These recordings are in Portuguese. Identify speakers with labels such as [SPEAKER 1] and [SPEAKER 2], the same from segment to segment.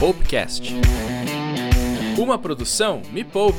[SPEAKER 1] Poupecast. Uma produção Me Poupe.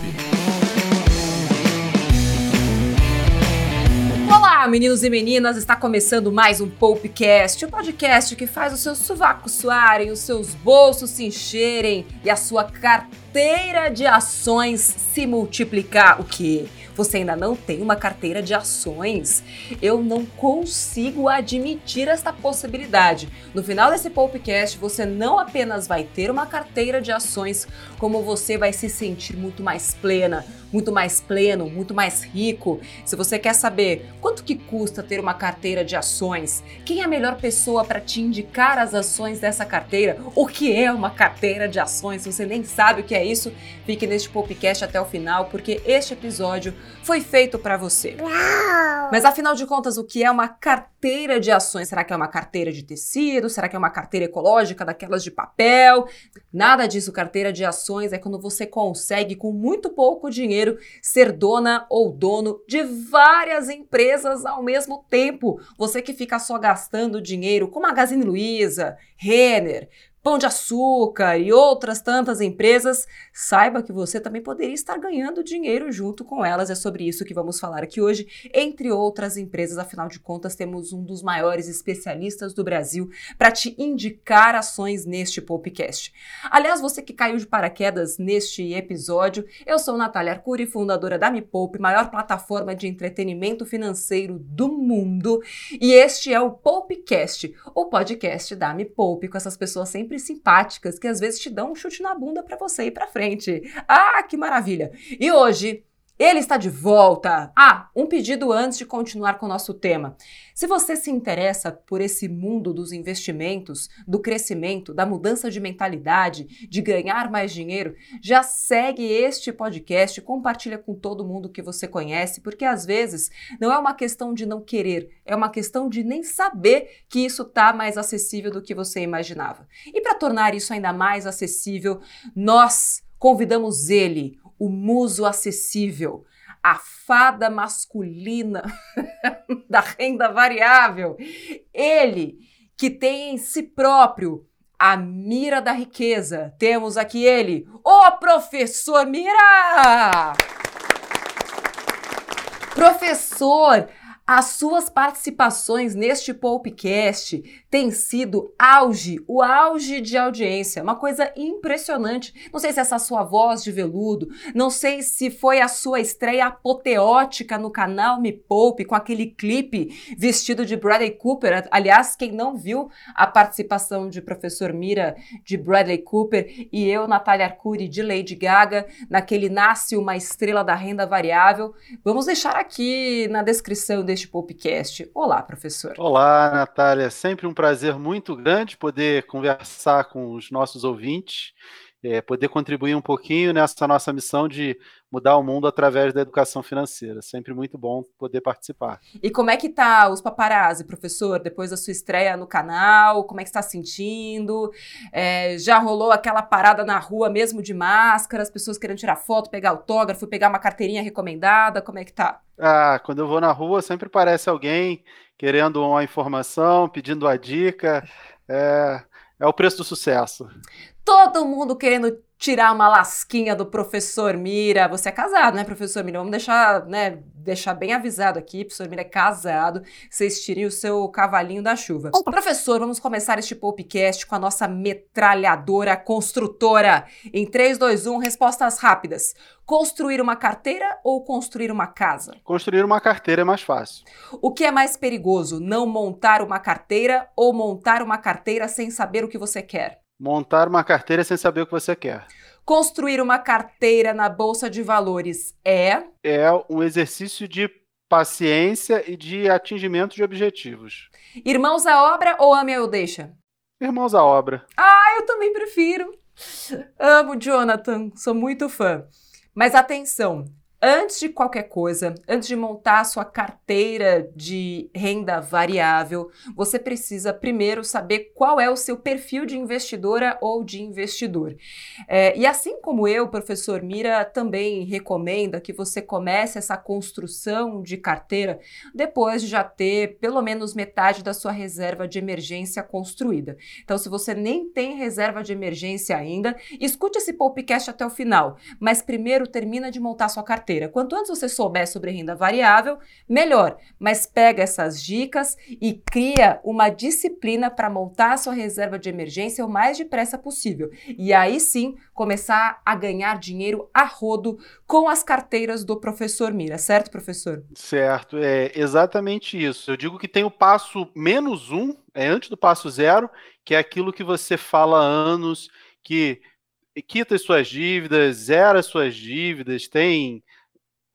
[SPEAKER 2] Olá, meninos e meninas! Está começando mais um Poupecast, o podcast que faz os seus sovacos suarem, os seus bolsos se encherem e a sua carteira de ações se multiplicar. O quê? Você ainda não tem uma carteira de ações? Eu não consigo admitir esta possibilidade. No final desse podcast, você não apenas vai ter uma carteira de ações, como você vai se sentir muito mais plena, muito mais pleno, muito mais rico. Se você quer saber quanto que custa ter uma carteira de ações, quem é a melhor pessoa para te indicar as ações dessa carteira, o que é uma carteira de ações, se você nem sabe o que é isso, fique neste podcast até o final, porque este episódio foi feito para você. Uau! Mas afinal de contas, o que é uma carteira de ações? Será que é uma carteira de tecido? Será que é uma carteira ecológica daquelas de papel? Nada disso. Carteira de ações é quando você consegue, com muito pouco dinheiro, ser dona ou dono de várias empresas ao mesmo tempo. Você que fica só gastando dinheiro com Magazine Luiza, Renner, Pão de Açúcar e outras tantas empresas, saiba que você também poderia estar ganhando dinheiro junto com elas. É sobre isso que vamos falar aqui hoje, entre outras empresas. Afinal de contas, temos um dos maiores especialistas do Brasil para te indicar ações neste podcast. Aliás, você que caiu de paraquedas neste episódio, eu sou Natália Arcuri, fundadora da Me Poupe, maior plataforma de entretenimento financeiro do mundo, e este é o Poupecast, o podcast da Me Poupe, com essas pessoas sempre sempre simpáticas que às vezes te dão um chute na bunda para você ir para frente. Ah, que maravilha! E hoje ele está de volta! Ah, um pedido antes de continuar com o nosso tema. Se você se interessa por esse mundo dos investimentos, do crescimento, da mudança de mentalidade, de ganhar mais dinheiro, já segue este podcast, compartilha com todo mundo que você conhece, porque às vezes não é uma questão de não querer, é uma questão de nem saber que isso está mais acessível do que você imaginava. E para tornar isso ainda mais acessível, nós convidamos ele, o muso acessível, a fada masculina da renda variável. Ele que tem em si próprio a mira da riqueza. Temos aqui ele, o professor Mira! Professor, as suas participações neste podcast têm sido auge, o auge de audiência, uma coisa impressionante. Não sei se essa sua voz de veludo, não sei se foi a sua estreia apoteótica no canal Me Poupe com aquele clipe vestido de Bradley Cooper. Aliás, quem não viu a participação de professor Mira de Bradley Cooper e eu, Natália Arcuri, de Lady Gaga, naquele Nasce uma Estrela da Renda Variável, vamos deixar aqui na descrição deste podcast. Olá, professor.
[SPEAKER 3] Olá, Natália. Sempre um prazer muito grande poder conversar com os nossos ouvintes, é, poder contribuir um pouquinho nessa nossa missão de mudar o mundo através da educação financeira. Sempre muito bom poder participar.
[SPEAKER 2] E como é que tá os paparazzi, professor, depois da sua estreia no canal? Como é que está sentindo? É, já rolou aquela parada na rua mesmo de máscara, as pessoas querendo tirar foto, pegar autógrafo, pegar uma carteirinha recomendada? Como é que tá?
[SPEAKER 3] Ah, quando eu vou na rua sempre parece alguém querendo uma informação, pedindo a dica. É, é o preço do sucesso.
[SPEAKER 2] Todo mundo querendo tirar uma lasquinha do professor Mira. Você é casado, né, professor Mira? Vamos deixar, né, deixar bem avisado aqui, professor Mira é casado. Vocês tirem o seu cavalinho da chuva. Professor, vamos começar este podcast com a nossa metralhadora construtora. Em 3, 2, 1, respostas rápidas. Construir uma carteira ou construir uma casa?
[SPEAKER 3] Construir uma carteira é mais fácil.
[SPEAKER 2] O que é mais perigoso, não montar uma carteira ou montar uma carteira sem saber o que você quer?
[SPEAKER 3] Montar uma carteira sem saber o que você quer.
[SPEAKER 2] Construir uma carteira na bolsa de valores é?
[SPEAKER 3] É um exercício de paciência e de atingimento de objetivos.
[SPEAKER 2] Irmãos à obra ou ame ou deixa?
[SPEAKER 3] Irmãos à obra.
[SPEAKER 2] Ah, eu também prefiro. Amo Jonathan, sou muito fã. Mas atenção, Antes de qualquer coisa, antes de montar a sua carteira de renda variável, você precisa primeiro saber qual é o seu perfil de investidora ou de investidor. É, e assim como eu, professor Mira, também recomenda que você comece essa construção de carteira depois de já ter pelo menos metade da sua reserva de emergência construída. Então, se você nem tem reserva de emergência ainda, escute esse podcast até o final, mas primeiro termina de montar sua carteira carteira. Quanto antes você souber sobre renda variável, melhor. Mas pega essas dicas e cria uma disciplina para montar a sua reserva de emergência o mais depressa possível. E aí sim começar a ganhar dinheiro a rodo com as carteiras do professor Mira, certo, professor?
[SPEAKER 3] Certo, é exatamente isso. Eu digo que tem o passo menos um, é antes do passo zero, que é aquilo que você fala há anos, que quita as suas dívidas, zera as suas dívidas, tem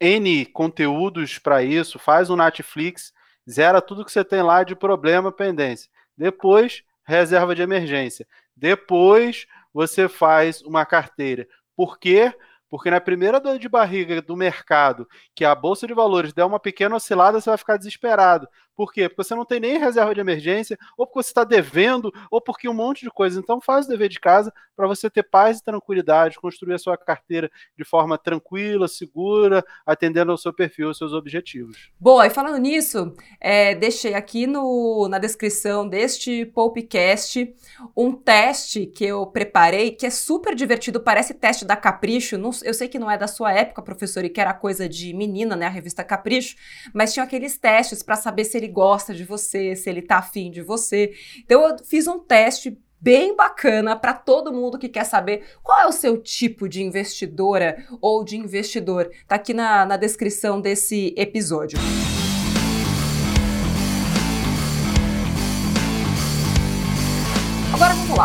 [SPEAKER 3] N conteúdos para isso, faz um Netflix, zera tudo que você tem lá de problema, pendência. Depois, reserva de emergência. Depois, você faz uma carteira. Por quê? Porque na primeira dor de barriga do mercado, que a bolsa de valores der uma pequena oscilada, você vai ficar desesperado. Por quê? Porque você não tem nem reserva de emergência, ou porque você está devendo, ou porque um monte de coisa. Então faz o dever de casa para você ter paz e tranquilidade, construir a sua carteira de forma tranquila, segura, atendendo ao seu perfil, aos seus objetivos.
[SPEAKER 2] Boa, e falando nisso, é, deixei aqui no, na descrição deste Popcast um teste que eu preparei, que é super divertido, parece teste da Capricho. Não, eu sei que não é da sua época, professor, e que era coisa de menina, né? A revista Capricho, mas tinha aqueles testes para saber se ele gosta de você, se ele tá afim de você. Então eu fiz um teste bem bacana para todo mundo que quer saber qual é o seu tipo de investidora ou de investidor. Tá aqui na, na descrição desse episódio.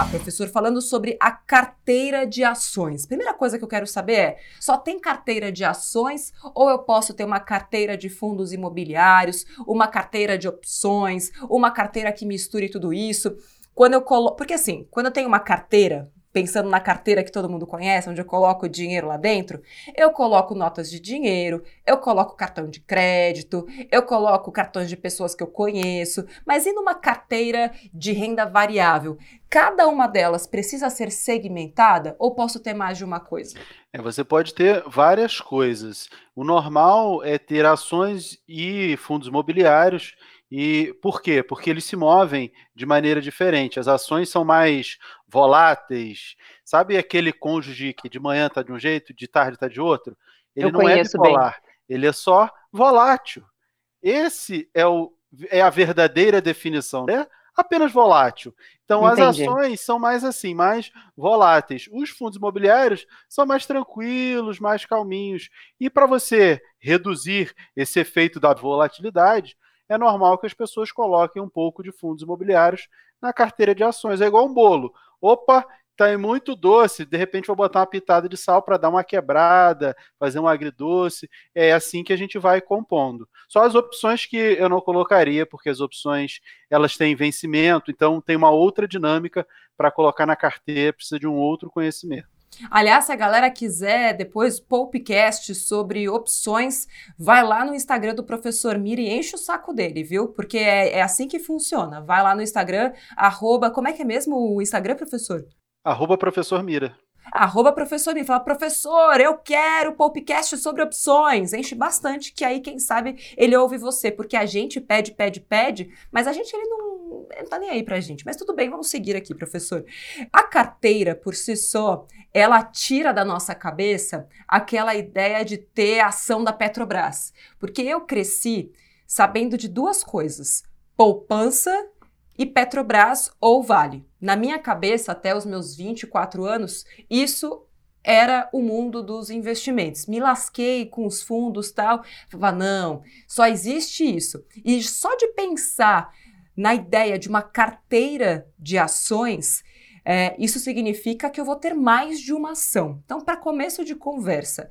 [SPEAKER 2] Lá, professor, falando sobre a carteira de ações. Primeira coisa que eu quero saber é: só tem carteira de ações ou eu posso ter uma carteira de fundos imobiliários, uma carteira de opções, uma carteira que misture tudo isso? Quando eu coloco. Porque assim, quando eu tenho uma carteira, pensando na carteira que todo mundo conhece, onde eu coloco o dinheiro lá dentro, eu coloco notas de dinheiro, eu coloco cartão de crédito, eu coloco cartões de pessoas que eu conheço, mas e numa carteira de renda variável? Cada uma delas precisa ser segmentada ou posso ter mais de uma coisa?
[SPEAKER 3] É, você pode ter várias coisas. O normal é ter ações e fundos imobiliários e por quê? Porque eles se movem de maneira diferente. As ações são mais voláteis. Sabe aquele cônjuge que de manhã está de um jeito, de tarde está de outro? Ele Eu não é bipolar, bem. ele é só volátil. Esse é, o, é a verdadeira definição, né? Apenas volátil. Então Entendi. as ações são mais assim, mais voláteis. Os fundos imobiliários são mais tranquilos, mais calminhos. E para você reduzir esse efeito da volatilidade, é normal que as pessoas coloquem um pouco de fundos imobiliários na carteira de ações. É igual um bolo. Opa, tá muito doce, de repente vou botar uma pitada de sal para dar uma quebrada, fazer um agridoce. É assim que a gente vai compondo. Só as opções que eu não colocaria, porque as opções elas têm vencimento, então tem uma outra dinâmica para colocar na carteira, precisa de um outro conhecimento.
[SPEAKER 2] Aliás, se a galera quiser depois podcast sobre opções, vai lá no Instagram do professor Mira e enche o saco dele, viu? Porque é, é assim que funciona. Vai lá no Instagram, arroba, como é que é mesmo o Instagram, professor?
[SPEAKER 3] Arroba professor Mira.
[SPEAKER 2] Arroba professor Mira. Fala, professor, eu quero podcast sobre opções. Enche bastante, que aí, quem sabe, ele ouve você. Porque a gente pede, pede, pede, mas a gente ele não ele não tá nem aí pra gente. Mas tudo bem, vamos seguir aqui, professor. A carteira, por si só, ela tira da nossa cabeça aquela ideia de ter ação da Petrobras. Porque eu cresci sabendo de duas coisas: poupança e Petrobras ou Vale. Na minha cabeça, até os meus 24 anos, isso era o mundo dos investimentos. Me lasquei com os fundos tal. Falava, não, só existe isso. E só de pensar na ideia de uma carteira de ações, é, isso significa que eu vou ter mais de uma ação. Então, para começo de conversa,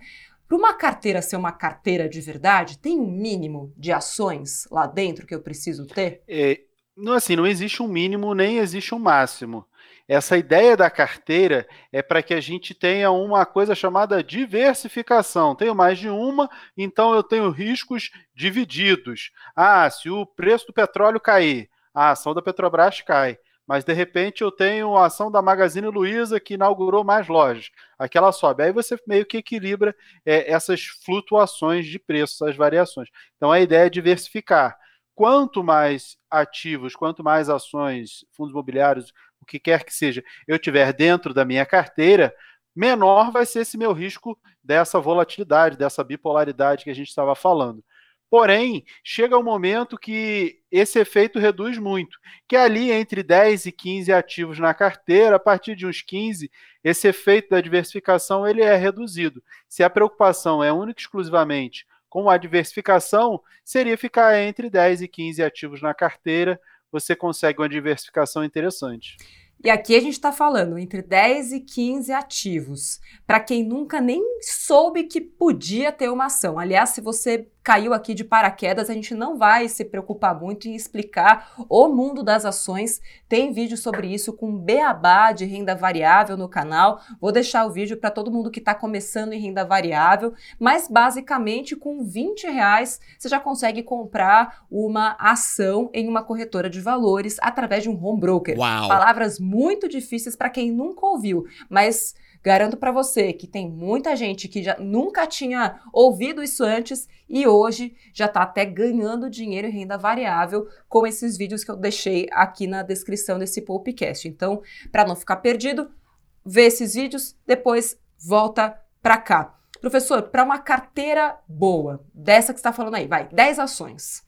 [SPEAKER 2] para uma carteira ser uma carteira de verdade, tem um mínimo de ações lá dentro que eu preciso ter?
[SPEAKER 3] É, não, assim, não existe um mínimo nem existe um máximo. Essa ideia da carteira é para que a gente tenha uma coisa chamada diversificação. Tenho mais de uma, então eu tenho riscos divididos. Ah, se o preço do petróleo cair, a ação da Petrobras cai mas de repente eu tenho a ação da Magazine Luiza que inaugurou mais lojas, aquela sobe. Aí você meio que equilibra é, essas flutuações de preços, as variações. Então a ideia é diversificar. Quanto mais ativos, quanto mais ações, fundos imobiliários, o que quer que seja, eu tiver dentro da minha carteira, menor vai ser esse meu risco dessa volatilidade, dessa bipolaridade que a gente estava falando. Porém, chega um momento que esse efeito reduz muito, que ali entre 10 e 15 ativos na carteira, a partir de uns 15, esse efeito da diversificação ele é reduzido. Se a preocupação é única e exclusivamente com a diversificação, seria ficar entre 10 e 15 ativos na carteira, você consegue uma diversificação interessante.
[SPEAKER 2] E aqui a gente está falando entre 10 e 15 ativos. Para quem nunca nem soube que podia ter uma ação. Aliás, se você caiu aqui de paraquedas, a gente não vai se preocupar muito em explicar o mundo das ações. Tem vídeo sobre isso com beabá de renda variável no canal. Vou deixar o vídeo para todo mundo que está começando em renda variável. Mas basicamente com 20 reais você já consegue comprar uma ação em uma corretora de valores através de um home broker. Uau. Palavras muito difíceis para quem nunca ouviu, mas Garanto para você que tem muita gente que já nunca tinha ouvido isso antes e hoje já está até ganhando dinheiro em renda variável com esses vídeos que eu deixei aqui na descrição desse podcast. Então, para não ficar perdido, vê esses vídeos, depois volta para cá. Professor, para uma carteira boa, dessa que está falando aí, vai, 10 ações.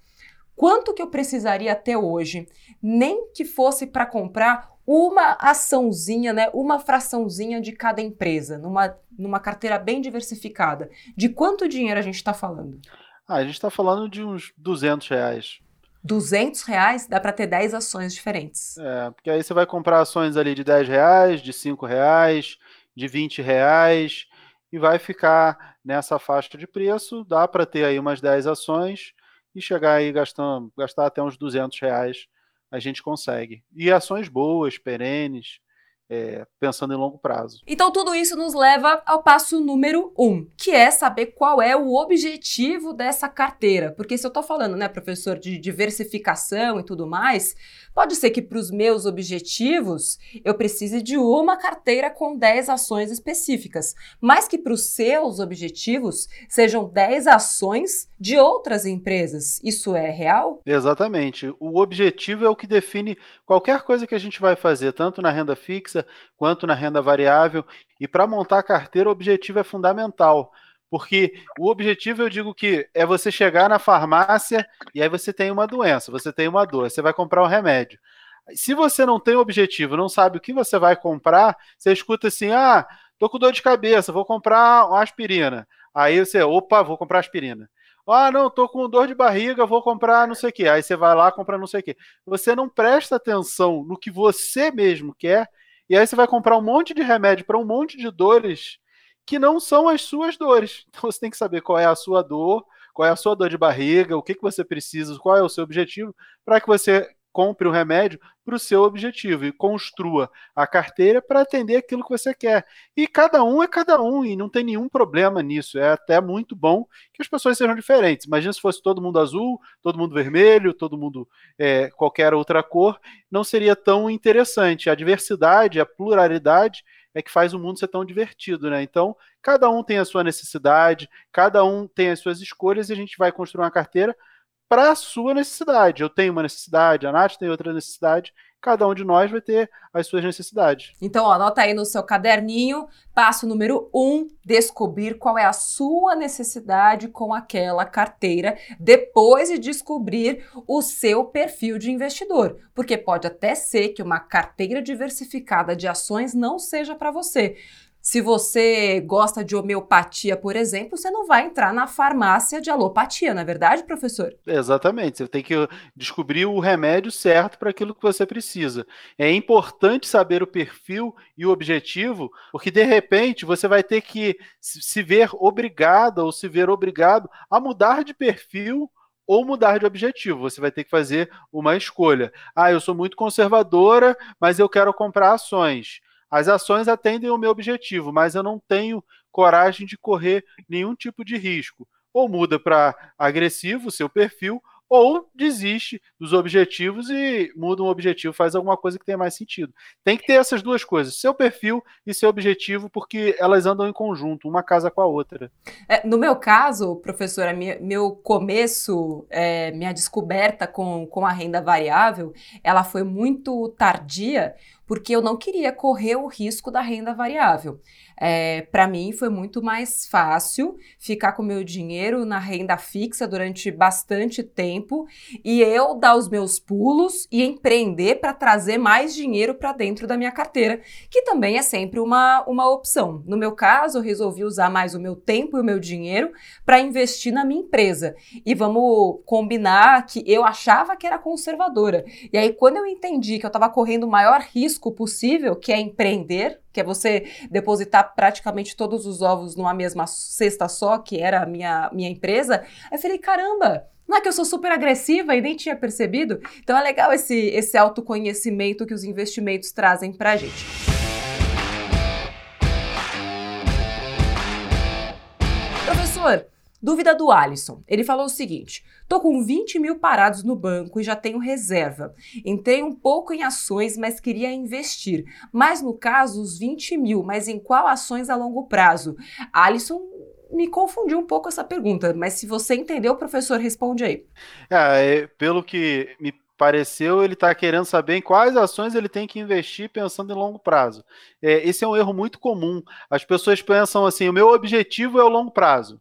[SPEAKER 2] Quanto que eu precisaria até hoje, nem que fosse para comprar uma açãozinha, né, uma fraçãozinha de cada empresa, numa, numa carteira bem diversificada. De quanto dinheiro a gente está falando?
[SPEAKER 3] Ah, a gente está falando de uns 200 reais.
[SPEAKER 2] 200 reais dá para ter 10 ações diferentes.
[SPEAKER 3] É, porque aí você vai comprar ações ali de 10 reais, de 5 reais, de 20 reais e vai ficar nessa faixa de preço. Dá para ter aí umas 10 ações e chegar aí gastando, gastar até uns 200 reais a gente consegue. E ações boas, perenes, é, pensando em longo prazo.
[SPEAKER 2] Então, tudo isso nos leva ao passo número um, que é saber qual é o objetivo dessa carteira. Porque se eu estou falando, né, professor, de diversificação e tudo mais, pode ser que para os meus objetivos eu precise de uma carteira com 10 ações específicas, mas que para os seus objetivos sejam 10 ações de outras empresas. Isso é real?
[SPEAKER 3] Exatamente. O objetivo é o que define qualquer coisa que a gente vai fazer, tanto na renda fixa quanto na renda variável. E para montar a carteira, o objetivo é fundamental. Porque o objetivo, eu digo que é você chegar na farmácia e aí você tem uma doença, você tem uma dor, você vai comprar um remédio. Se você não tem objetivo, não sabe o que você vai comprar, você escuta assim: ah, tô com dor de cabeça, vou comprar uma aspirina. Aí você, opa, vou comprar aspirina. Ah, não, tô com dor de barriga, vou comprar não sei o quê. Aí você vai lá, compra não sei o quê. Você não presta atenção no que você mesmo quer e aí você vai comprar um monte de remédio para um monte de dores que não são as suas dores. Então você tem que saber qual é a sua dor, qual é a sua dor de barriga, o que, que você precisa, qual é o seu objetivo, para que você compre o um remédio para o seu objetivo e construa a carteira para atender aquilo que você quer. E cada um é cada um e não tem nenhum problema nisso. É até muito bom que as pessoas sejam diferentes. Imagina se fosse todo mundo azul, todo mundo vermelho, todo mundo é, qualquer outra cor, não seria tão interessante. A diversidade, a pluralidade é que faz o mundo ser tão divertido, né? Então, cada um tem a sua necessidade, cada um tem as suas escolhas e a gente vai construir uma carteira para a sua necessidade. Eu tenho uma necessidade, a Nath tem outra necessidade, cada um de nós vai ter as suas necessidades.
[SPEAKER 2] Então, ó, anota aí no seu caderninho, passo número um, descobrir qual é a sua necessidade com aquela carteira, depois de descobrir o seu perfil de investidor. Porque pode até ser que uma carteira diversificada de ações não seja para você. Se você gosta de homeopatia, por exemplo, você não vai entrar na farmácia de alopatia, não é verdade, professor?
[SPEAKER 3] Exatamente. Você tem que descobrir o remédio certo para aquilo que você precisa. É importante saber o perfil e o objetivo, porque de repente você vai ter que se ver obrigada ou se ver obrigado a mudar de perfil ou mudar de objetivo. Você vai ter que fazer uma escolha. Ah, eu sou muito conservadora, mas eu quero comprar ações. As ações atendem ao meu objetivo, mas eu não tenho coragem de correr nenhum tipo de risco. Ou muda para agressivo, seu perfil, ou desiste dos objetivos e muda um objetivo, faz alguma coisa que tenha mais sentido. Tem que ter essas duas coisas, seu perfil e seu objetivo, porque elas andam em conjunto, uma casa com a outra.
[SPEAKER 2] É, no meu caso, professora, minha, meu começo, é, minha descoberta com, com a renda variável, ela foi muito tardia, porque eu não queria correr o risco da renda variável. É, para mim foi muito mais fácil ficar com meu dinheiro na renda fixa durante bastante tempo e eu dar os meus pulos e empreender para trazer mais dinheiro para dentro da minha carteira, que também é sempre uma, uma opção. No meu caso, eu resolvi usar mais o meu tempo e o meu dinheiro para investir na minha empresa. E vamos combinar que eu achava que era conservadora. E aí, quando eu entendi que eu estava correndo o maior risco possível, que é empreender, que é você depositar praticamente todos os ovos numa mesma cesta só, que era a minha, minha empresa. Aí eu falei, caramba, não é que eu sou super agressiva e nem tinha percebido? Então é legal esse, esse autoconhecimento que os investimentos trazem pra gente. Professor, Dúvida do Alisson. Ele falou o seguinte: tô com 20 mil parados no banco e já tenho reserva. Entrei um pouco em ações, mas queria investir. Mas no caso, os 20 mil, mas em qual ações a longo prazo? Alisson me confundiu um pouco essa pergunta, mas se você entendeu, professor, responde aí.
[SPEAKER 3] É, é pelo que me pareceu, ele está querendo saber em quais ações ele tem que investir pensando em longo prazo. É, esse é um erro muito comum. As pessoas pensam assim: o meu objetivo é o longo prazo.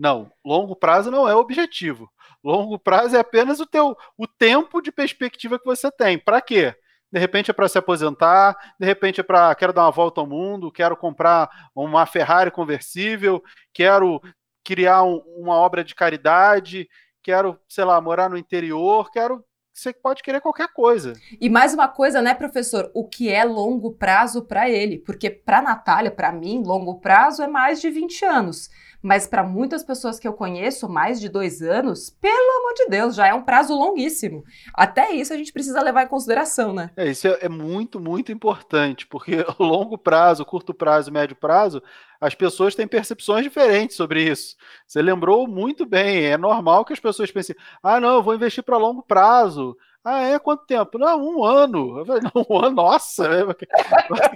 [SPEAKER 3] Não, longo prazo não é o objetivo. Longo prazo é apenas o teu o tempo de perspectiva que você tem. Para quê? De repente é para se aposentar, de repente é para quero dar uma volta ao mundo, quero comprar uma Ferrari conversível, quero criar um, uma obra de caridade, quero, sei lá, morar no interior, quero você pode querer qualquer coisa.
[SPEAKER 2] E mais uma coisa, né, professor? O que é longo prazo para ele? Porque para Natália, para mim, longo prazo é mais de 20 anos. Mas para muitas pessoas que eu conheço, mais de dois anos, pelo amor de Deus, já é um prazo longuíssimo. Até isso a gente precisa levar em consideração, né?
[SPEAKER 3] É, isso é, é muito, muito importante, porque longo prazo, curto prazo, médio prazo, as pessoas têm percepções diferentes sobre isso. Você lembrou muito bem, é normal que as pessoas pensem: ah, não, eu vou investir para longo prazo. Ah, é? Quanto tempo? Não, um ano. Eu falei, não, um ano, nossa,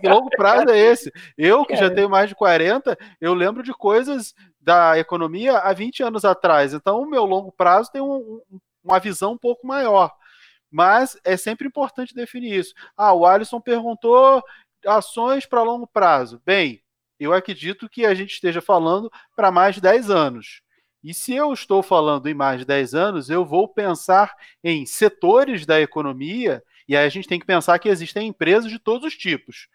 [SPEAKER 3] que longo prazo é esse? Eu, que já tenho mais de 40, eu lembro de coisas da economia há 20 anos atrás. Então, o meu longo prazo tem um, uma visão um pouco maior. Mas é sempre importante definir isso. Ah, o Alisson perguntou ações para longo prazo. Bem, eu acredito que a gente esteja falando para mais de 10 anos. E se eu estou falando em mais de 10 anos, eu vou pensar em setores da economia, e aí a gente tem que pensar que existem empresas de todos os tipos.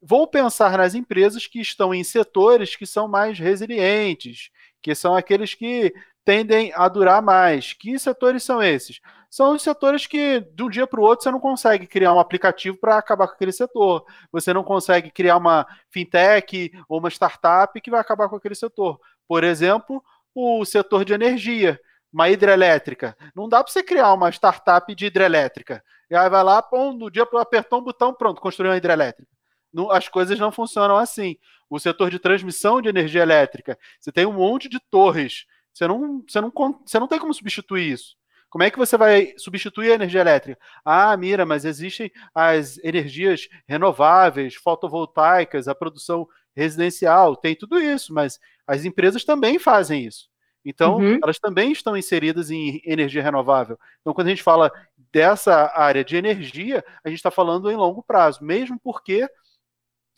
[SPEAKER 3] Vou pensar nas empresas que estão em setores que são mais resilientes, que são aqueles que tendem a durar mais. Que setores são esses? São os setores que, de um dia para o outro, você não consegue criar um aplicativo para acabar com aquele setor. Você não consegue criar uma fintech ou uma startup que vai acabar com aquele setor. Por exemplo, o setor de energia, uma hidrelétrica. Não dá para você criar uma startup de hidrelétrica. E aí vai lá, pô, no dia apertar um botão, pronto, construir uma hidrelétrica. Não, as coisas não funcionam assim. O setor de transmissão de energia elétrica, você tem um monte de torres. Você não, você não, você não tem como substituir isso. Como é que você vai substituir a energia elétrica? Ah, mira, mas existem as energias renováveis, fotovoltaicas, a produção residencial, tem tudo isso, mas as empresas também fazem isso. Então, uhum. elas também estão inseridas em energia renovável. Então, quando a gente fala dessa área de energia, a gente está falando em longo prazo, mesmo porque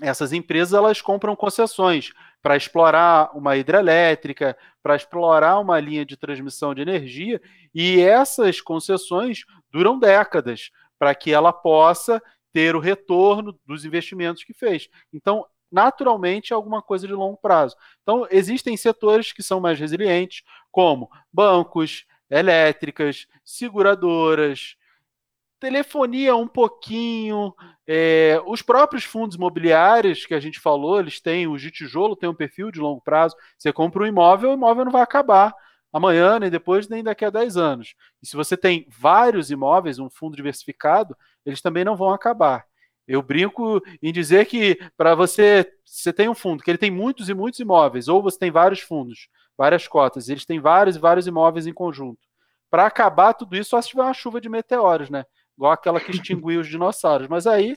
[SPEAKER 3] essas empresas elas compram concessões para explorar uma hidrelétrica, para explorar uma linha de transmissão de energia, e essas concessões duram décadas para que ela possa ter o retorno dos investimentos que fez. Então, naturalmente, alguma coisa de longo prazo. Então, existem setores que são mais resilientes, como bancos, elétricas, seguradoras, telefonia um pouquinho, é, os próprios fundos imobiliários que a gente falou, eles têm o de tijolo, tem um perfil de longo prazo. Você compra um imóvel, o imóvel não vai acabar. amanhã, nem depois, nem daqui a 10 anos. E se você tem vários imóveis, um fundo diversificado, eles também não vão acabar. Eu brinco em dizer que para você, você tem um fundo que ele tem muitos e muitos imóveis, ou você tem vários fundos, várias cotas, eles têm vários e vários imóveis em conjunto. Para acabar tudo isso, só se tiver uma chuva de meteoros, né? Igual aquela que extinguiu os dinossauros. Mas aí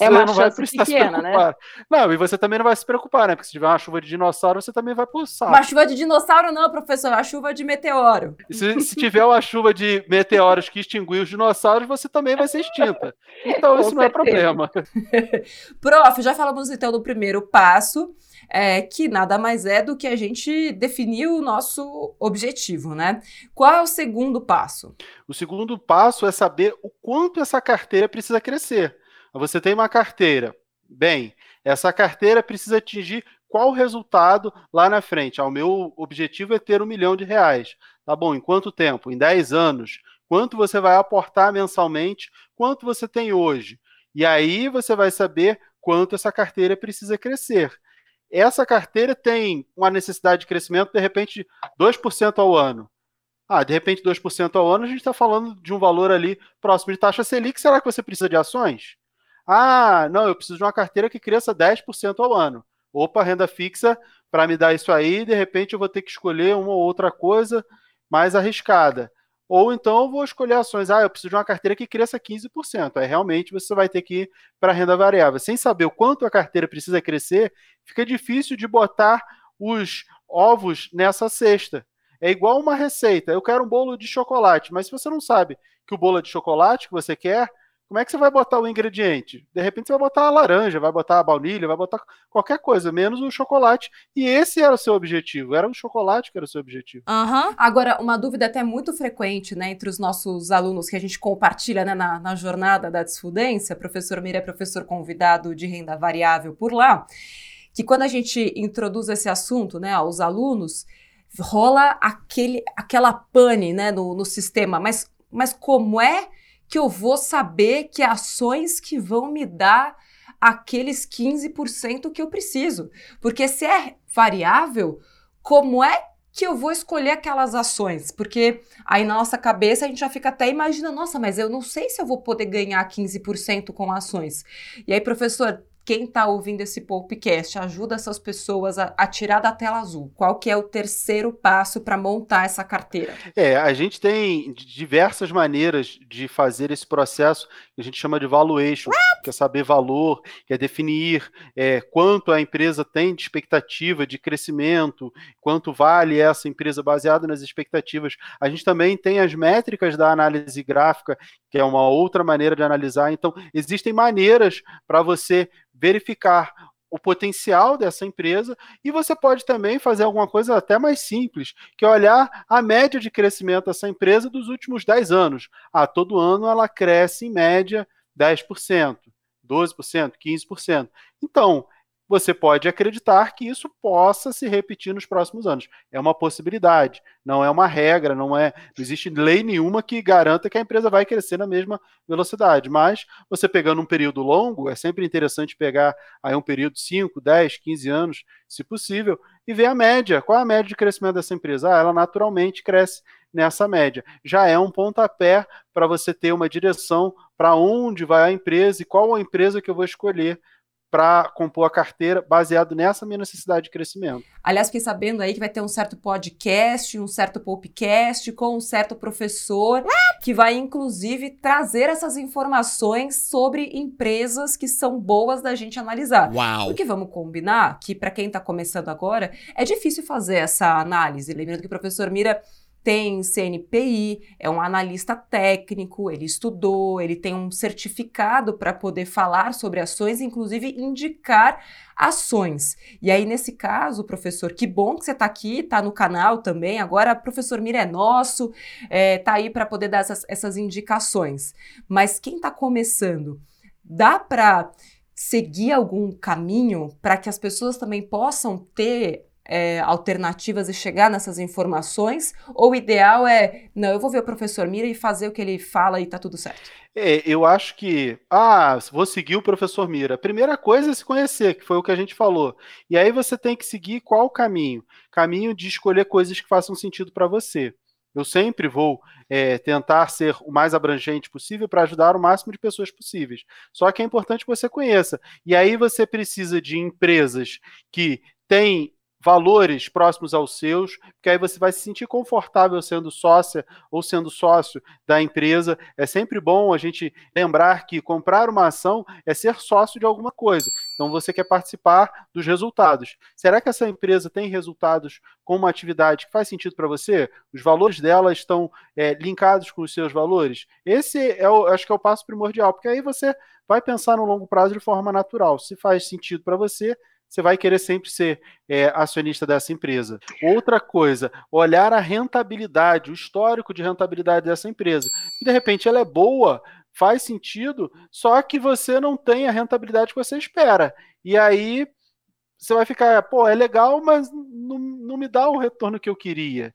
[SPEAKER 2] é uma não vai precisar pequena, se
[SPEAKER 3] né? preocupar. Né? Não, e você também não vai se preocupar, né? Porque se tiver uma chuva de dinossauro, você também vai pulsar.
[SPEAKER 2] Uma chuva de dinossauro não, professor, uma chuva de meteoro.
[SPEAKER 3] Se, se, tiver uma chuva de meteoros que extinguir os dinossauros, você também vai ser extinta. Então, isso não é problema.
[SPEAKER 2] Prof, já falamos então do primeiro passo, é, que nada mais é do que a gente definir o nosso objetivo, né? Qual é o segundo passo?
[SPEAKER 3] O segundo passo é saber o quanto essa carteira precisa crescer. Você tem uma carteira. Bem, essa carteira precisa atingir qual resultado lá na frente? Ah, o meu objetivo é ter um milhão de reais. Tá bom, em quanto tempo? Em 10 anos. Quanto você vai aportar mensalmente? Quanto você tem hoje? E aí você vai saber quanto essa carteira precisa crescer. Essa carteira tem uma necessidade de crescimento, de repente, 2% ao ano. Ah, de repente, 2% ao ano, a gente está falando de um valor ali próximo de taxa Selic. Será que você precisa de ações? Ah, não, eu preciso de uma carteira que cresça 10% ao ano. Opa, renda fixa, para me dar isso aí, de repente eu vou ter que escolher uma ou outra coisa mais arriscada. Ou então eu vou escolher ações. Ah, eu preciso de uma carteira que cresça 15%. Aí realmente você vai ter que ir para renda variável. Sem saber o quanto a carteira precisa crescer, fica difícil de botar os ovos nessa cesta. É igual uma receita. Eu quero um bolo de chocolate, mas se você não sabe que o bolo é de chocolate que você quer, como é que você vai botar o ingrediente? De repente você vai botar a laranja, vai botar a baunilha, vai botar qualquer coisa, menos o chocolate. E esse era o seu objetivo, era o chocolate que era o seu objetivo.
[SPEAKER 2] Uhum. Agora, uma dúvida até muito frequente né, entre os nossos alunos que a gente compartilha né, na, na jornada da Desfudência, professor Mira é professor convidado de renda variável por lá, que quando a gente introduz esse assunto né, aos alunos, rola aquele, aquela pane né, no, no sistema. Mas, mas como é que eu vou saber que ações que vão me dar aqueles 15% que eu preciso. Porque se é variável, como é que eu vou escolher aquelas ações? Porque aí na nossa cabeça a gente já fica até imaginando, nossa, mas eu não sei se eu vou poder ganhar 15% com ações. E aí, professor, quem está ouvindo esse podcast ajuda essas pessoas a, a, tirar da tela azul? Qual que é o terceiro passo para montar essa carteira?
[SPEAKER 3] É, a gente tem diversas maneiras de fazer esse processo a gente chama de valuation, que é saber valor, que é definir é, quanto a empresa tem de expectativa de crescimento, quanto vale essa empresa baseada nas expectativas. A gente também tem as métricas da análise gráfica, que é uma outra maneira de analisar. Então, existem maneiras para você verificar o potencial dessa empresa e você pode também fazer alguma coisa até mais simples, que é olhar a média de crescimento dessa empresa dos últimos 10 anos. Ah, todo ano ela cresce em média 10%, 12%, 15%. Então, você pode acreditar que isso possa se repetir nos próximos anos. É uma possibilidade, não é uma regra, não é, não existe lei nenhuma que garanta que a empresa vai crescer na mesma velocidade. Mas você pegando um período longo, é sempre interessante pegar aí um período de 5, 10, 15 anos, se possível, e ver a média. Qual é a média de crescimento dessa empresa? Ah, ela naturalmente cresce nessa média. Já é um pontapé para você ter uma direção para onde vai a empresa e qual a empresa que eu vou escolher para compor a carteira baseado nessa minha necessidade de crescimento.
[SPEAKER 2] Aliás, fiquei sabendo aí que vai ter um certo podcast, um certo podcast com um certo professor que vai inclusive trazer essas informações sobre empresas que são boas da gente analisar. Uau. Porque vamos combinar que para quem está começando agora, é difícil fazer essa análise. Lembrando que o professor Mira tem CNPI, é um analista técnico, ele estudou, ele tem um certificado para poder falar sobre ações, inclusive indicar ações. E aí, nesse caso, professor, que bom que você está aqui, está no canal também. Agora, professor Mira é nosso, está é, tá aí para poder dar essas, essas indicações. Mas quem está começando, dá para seguir algum caminho para que as pessoas também possam ter é, alternativas e chegar nessas informações? Ou o ideal é, não, eu vou ver o professor Mira e fazer o que ele fala e tá tudo certo?
[SPEAKER 3] É, eu acho que, ah, vou seguir o professor Mira. A primeira coisa é se conhecer, que foi o que a gente falou. E aí você tem que seguir qual caminho? Caminho de escolher coisas que façam sentido para você. Eu sempre vou é, tentar ser o mais abrangente possível para ajudar o máximo de pessoas possíveis. Só que é importante que você conheça. E aí você precisa de empresas que têm valores próximos aos seus, porque aí você vai se sentir confortável sendo sócia ou sendo sócio da empresa. É sempre bom a gente lembrar que comprar uma ação é ser sócio de alguma coisa. Então você quer participar dos resultados. Será que essa empresa tem resultados com uma atividade que faz sentido para você? Os valores dela estão é, linkados com os seus valores? Esse é o, acho que é o passo primordial, porque aí você vai pensar no longo prazo de forma natural. Se faz sentido para você, você vai querer sempre ser é, acionista dessa empresa. Outra coisa, olhar a rentabilidade, o histórico de rentabilidade dessa empresa. E de repente ela é boa, faz sentido, só que você não tem a rentabilidade que você espera. E aí você vai ficar, pô, é legal, mas não, não me dá o retorno que eu queria.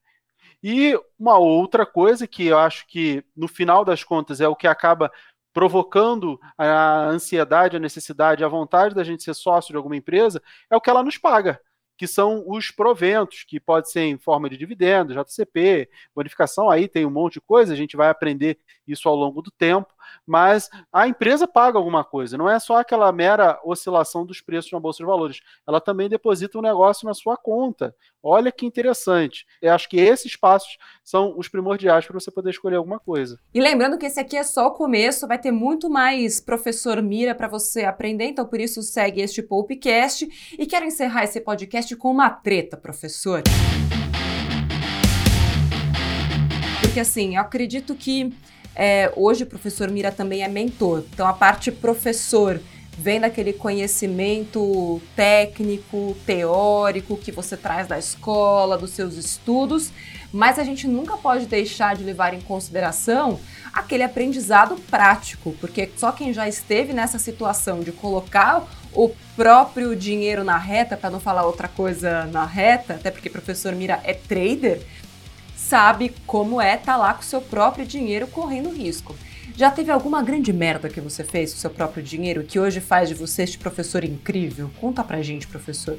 [SPEAKER 3] E uma outra coisa que eu acho que, no final das contas, é o que acaba provocando a ansiedade, a necessidade, a vontade da gente ser sócio de alguma empresa, é o que ela nos paga, que são os proventos, que pode ser em forma de dividendos, JCP, bonificação, aí tem um monte de coisa, a gente vai aprender isso ao longo do tempo, mas a empresa paga alguma coisa, não é só aquela mera oscilação dos preços na Bolsa de Valores, ela também deposita um negócio na sua conta. Olha que interessante. Eu acho que esses passos são os primordiais para você poder escolher alguma coisa.
[SPEAKER 2] E lembrando que esse aqui é só o começo, vai ter muito mais professor Mira para você aprender, então por isso segue este Poupecast. E quero encerrar esse podcast com uma treta, professor. Porque assim, eu acredito que é, hoje o professor Mira também é mentor. Então a parte professor vem daquele conhecimento técnico, teórico que você traz da escola, dos seus estudos, mas a gente nunca pode deixar de levar em consideração aquele aprendizado prático, porque só quem já esteve nessa situação de colocar o próprio dinheiro na reta, para não falar outra coisa na reta, até porque o professor Mira é trader, sabe como é estar tá lá com o seu próprio dinheiro correndo risco. Já teve alguma grande merda que você fez com seu próprio dinheiro que hoje faz de você este professor incrível? Conta pra gente, professor.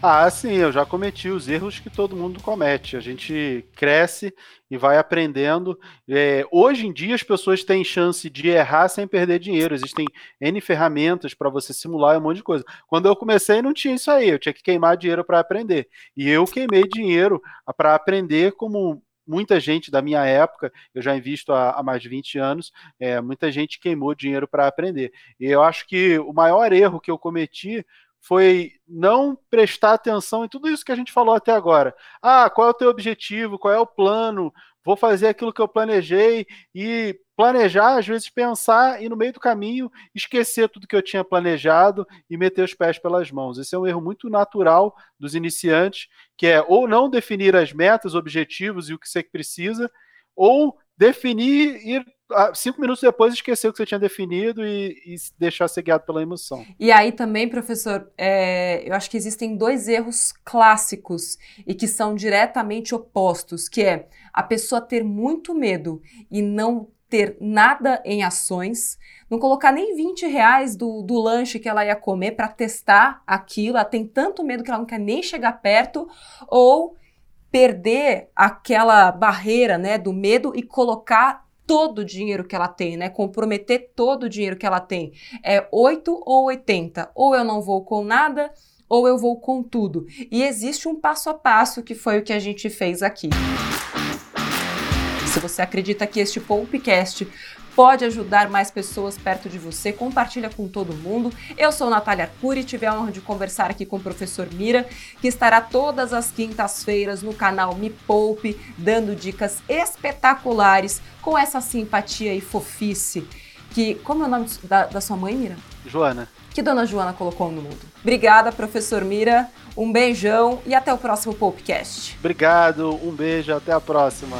[SPEAKER 3] Ah, sim, eu já cometi os erros que todo mundo comete. A gente cresce e vai aprendendo. É, hoje em dia, as pessoas têm chance de errar sem perder dinheiro. Existem N ferramentas para você simular um monte de coisa. Quando eu comecei, não tinha isso aí. Eu tinha que queimar dinheiro para aprender. E eu queimei dinheiro para aprender como muita gente da minha época, eu já invisto há, há mais de 20 anos, é, muita gente queimou dinheiro para aprender. E eu acho que o maior erro que eu cometi foi não prestar atenção em tudo isso que a gente falou até agora. Ah, qual é o teu objetivo? Qual é o plano? Vou fazer aquilo que eu planejei e planejar, às vezes pensar e no meio do caminho esquecer tudo que eu tinha planejado e meter os pés pelas mãos. Esse é um erro muito natural dos iniciantes, que é ou não definir as metas, objetivos e o que você precisa, ou definir e cinco minutos depois esquecer o que você tinha definido e, e deixar ser guiado pela emoção.
[SPEAKER 2] E aí também, professor, é, eu acho que existem dois erros clássicos e que são diretamente opostos, que é a pessoa ter muito medo e não ter nada em ações, não colocar nem 20 reais do, do lanche que ela ia comer para testar aquilo, ela tem tanto medo que ela não quer nem chegar perto, ou perder aquela barreira né, do medo e colocar todo o dinheiro que ela tem, né? Comprometer todo o dinheiro que ela tem. É 8 ou 80. Ou eu não vou com nada, ou eu vou com tudo. E existe um passo a passo que foi o que a gente fez aqui. Se você acredita que este podcast pode ajudar mais pessoas perto de você, compartilha com todo mundo. Eu sou Natália Arcuri, tive a honra de conversar aqui com o professor Mira, que estará todas as quintas-feiras no canal Me Poupe, dando dicas espetaculares com essa simpatia e fofice que, como é o nome da, da sua mãe, Mira?
[SPEAKER 3] Joana.
[SPEAKER 2] Que Dona Joana colocou no mundo. Obrigada, professor Mira. Um beijão e até o próximo podcast.
[SPEAKER 3] Obrigado, um beijo, até a próxima.